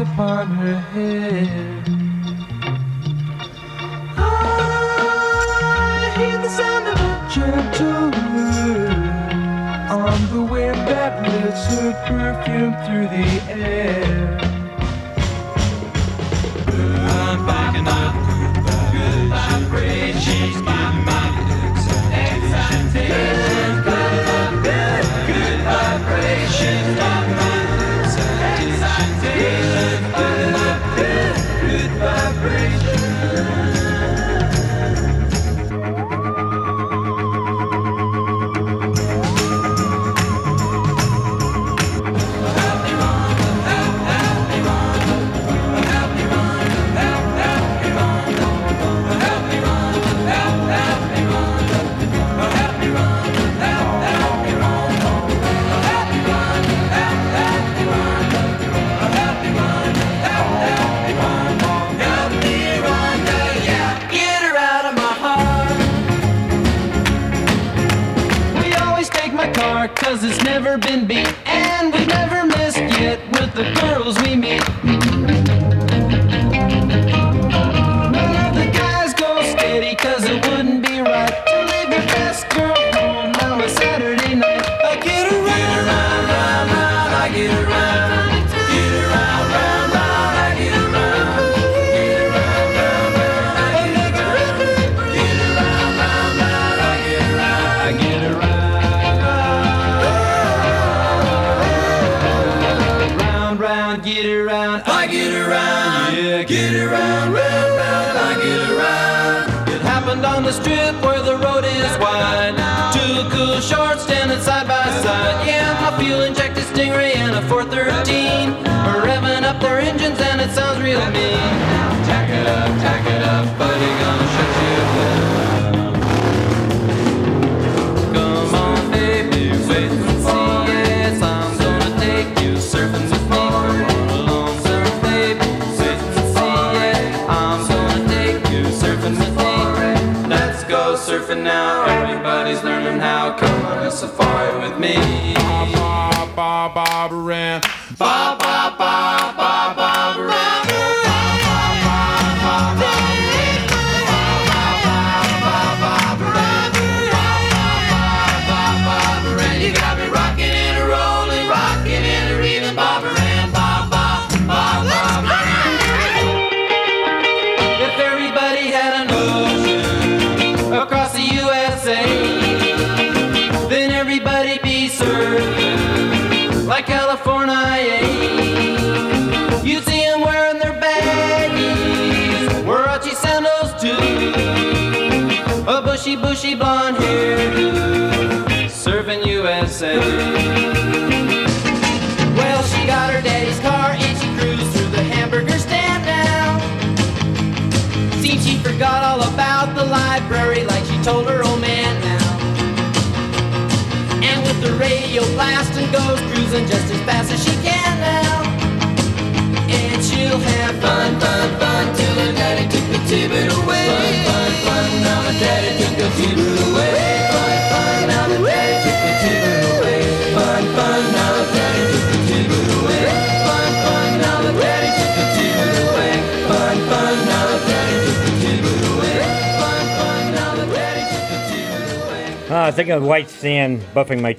Upon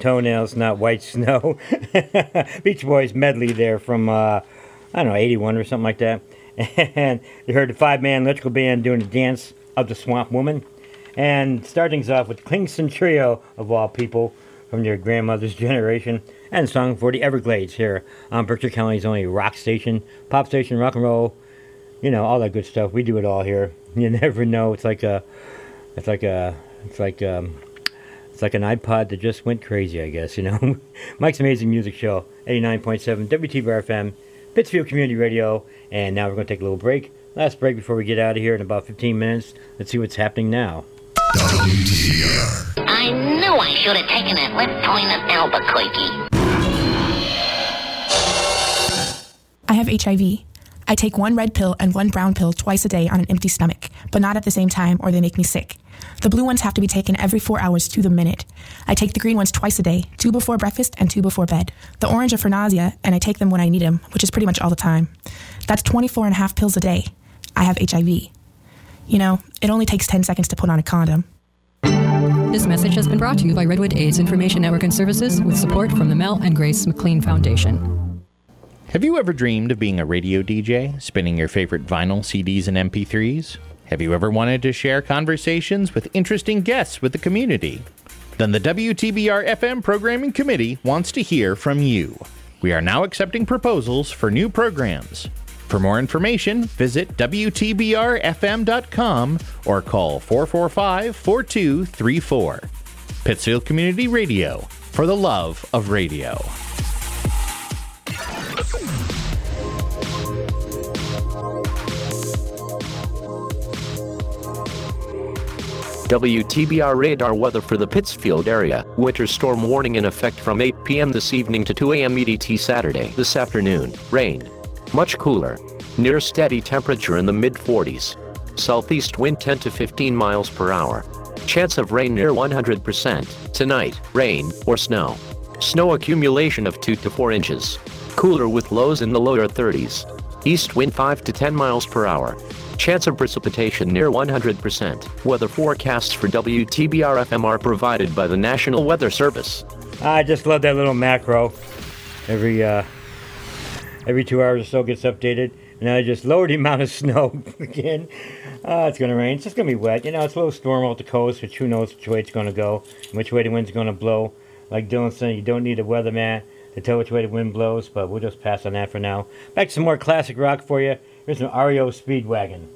toenails, not white snow. Beach Boys medley there from, uh, I don't know, 81 or something like that. And you heard the five man electrical band doing the dance of the Swamp Woman. And starting off with Kingston Trio, of all people, from your grandmother's generation. And song for the Everglades here on Berkshire County's only rock station, pop station, rock and roll, you know, all that good stuff. We do it all here. You never know. It's like a, it's like a, it's like um, it's like an iPod that just went crazy, I guess, you know. Mike's Amazing Music Show, 89.7 WTBR FM, Pittsfield Community Radio, and now we're going to take a little break. Last break before we get out of here in about 15 minutes. Let's see what's happening now. I knew I should have taken that left turn at Albuquerque. I have HIV. I take one red pill and one brown pill twice a day on an empty stomach, but not at the same time or they make me sick. The blue ones have to be taken every four hours to the minute. I take the green ones twice a day, two before breakfast and two before bed. The orange are for nausea, and I take them when I need them, which is pretty much all the time. That's 24 and a half pills a day. I have HIV. You know, it only takes 10 seconds to put on a condom. This message has been brought to you by Redwood AIDS Information Network and Services with support from the Mel and Grace McLean Foundation. Have you ever dreamed of being a radio DJ, spinning your favorite vinyl, CDs, and MP3s? Have you ever wanted to share conversations with interesting guests with the community? Then the WTBR FM Programming Committee wants to hear from you. We are now accepting proposals for new programs. For more information, visit WTBRFM.com or call 445 4234. Pittsfield Community Radio, for the love of radio. WTBR radar weather for the Pittsfield area. Winter storm warning in effect from 8 p.m. this evening to 2 a.m. EDT Saturday. This afternoon, rain. Much cooler. Near steady temperature in the mid 40s. Southeast wind 10 to 15 miles per hour. Chance of rain near 100%. Tonight, rain or snow. Snow accumulation of 2 to 4 inches. Cooler with lows in the lower 30s. East wind 5 to 10 miles per hour. Chance of precipitation near 100%. Weather forecasts for WTBR FM are provided by the National Weather Service. I just love that little macro. Every uh, every two hours or so gets updated, and I just lower the amount of snow again. Uh, it's gonna rain. It's just gonna be wet. You know, it's a little storm off the coast, which who knows which way it's gonna go, and which way the wind's gonna blow. Like Dylan said, you don't need a weatherman to tell which way the wind blows, but we'll just pass on that for now. Back to some more classic rock for you. Here's an REO Speedwagon.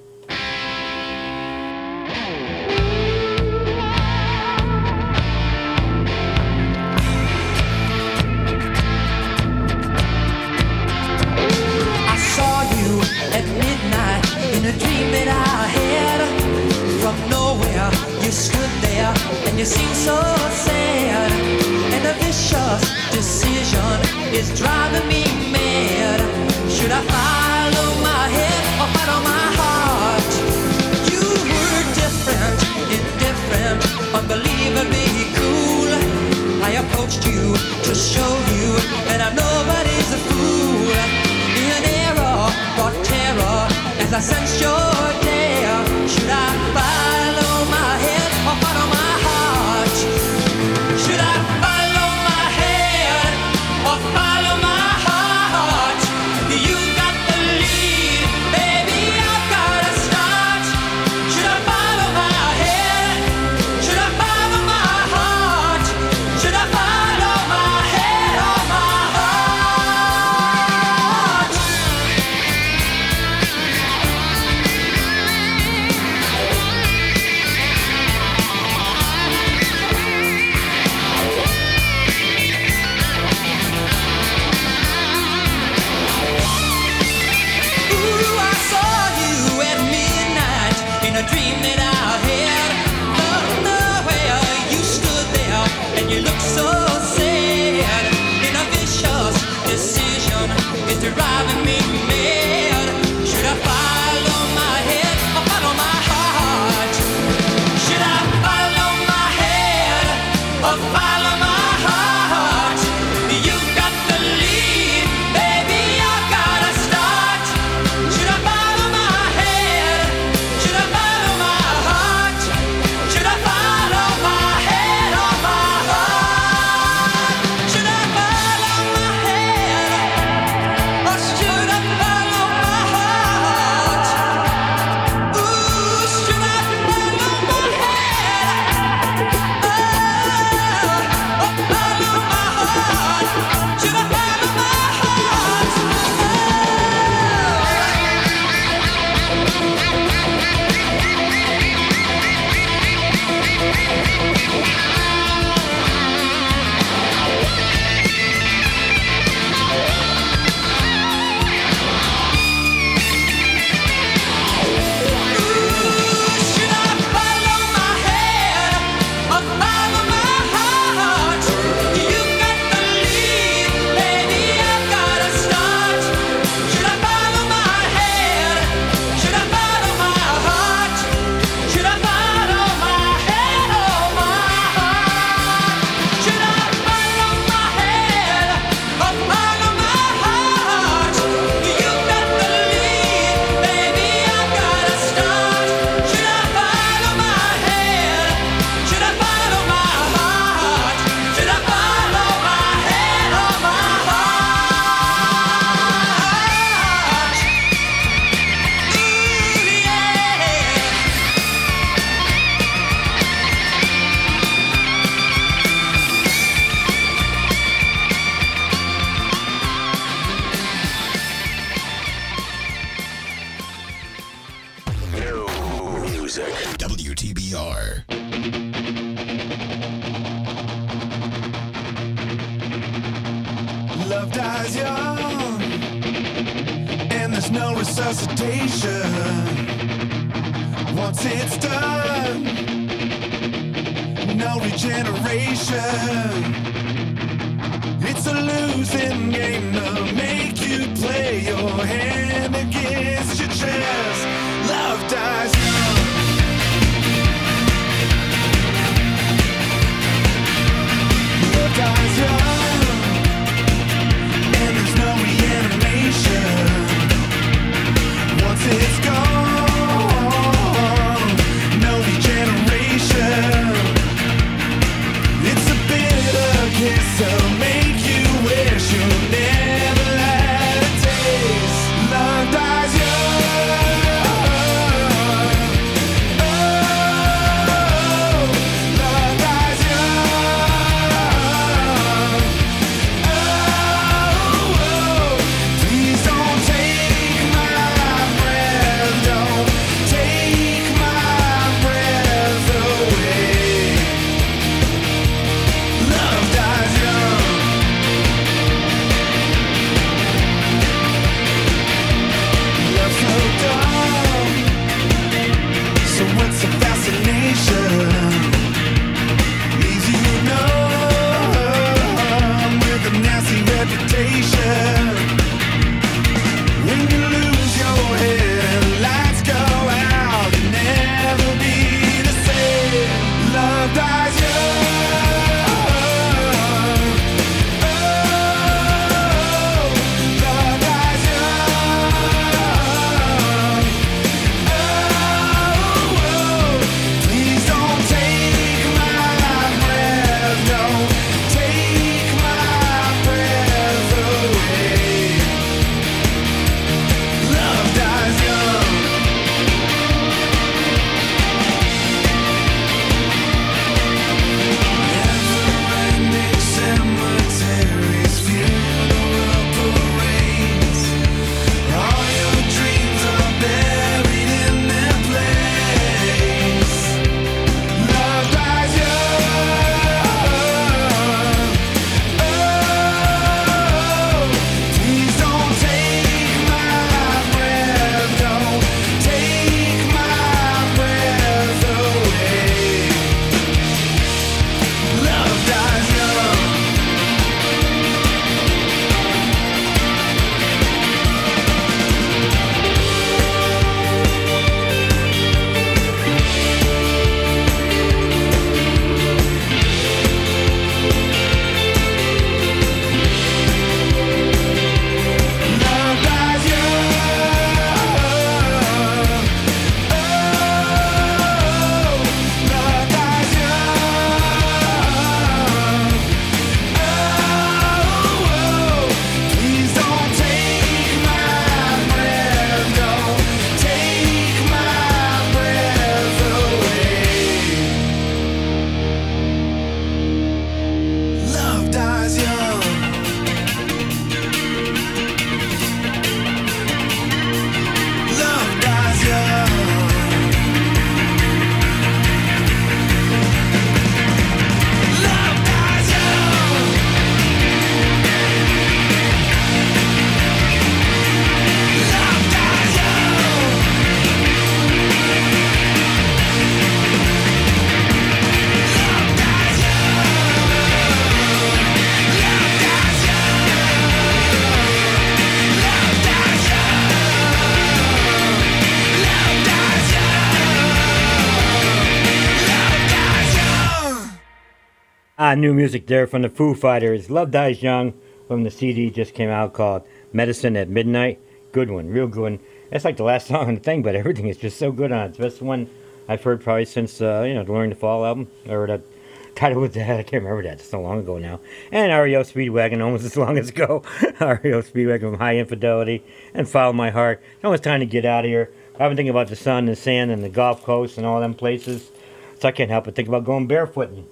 New music there from the Foo Fighters. Love Dies Young from the CD just came out called Medicine at Midnight. Good one, real good one. That's like the last song on the thing, but everything is just so good on it. It's the best one I've heard probably since, uh, you know, the Learning to Fall album. Or that title was that. I can't remember that. It's so long ago now. And REO Speedwagon, almost as long as ago. REO Speedwagon from Hi Infidelity and Follow My Heart. It's almost time to get out of here. I've been thinking about the sun and the sand and the Gulf Coast and all them places. So I can't help but think about going barefooting.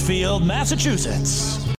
89.7 WTBR FM, Pittsfield, Massachusetts.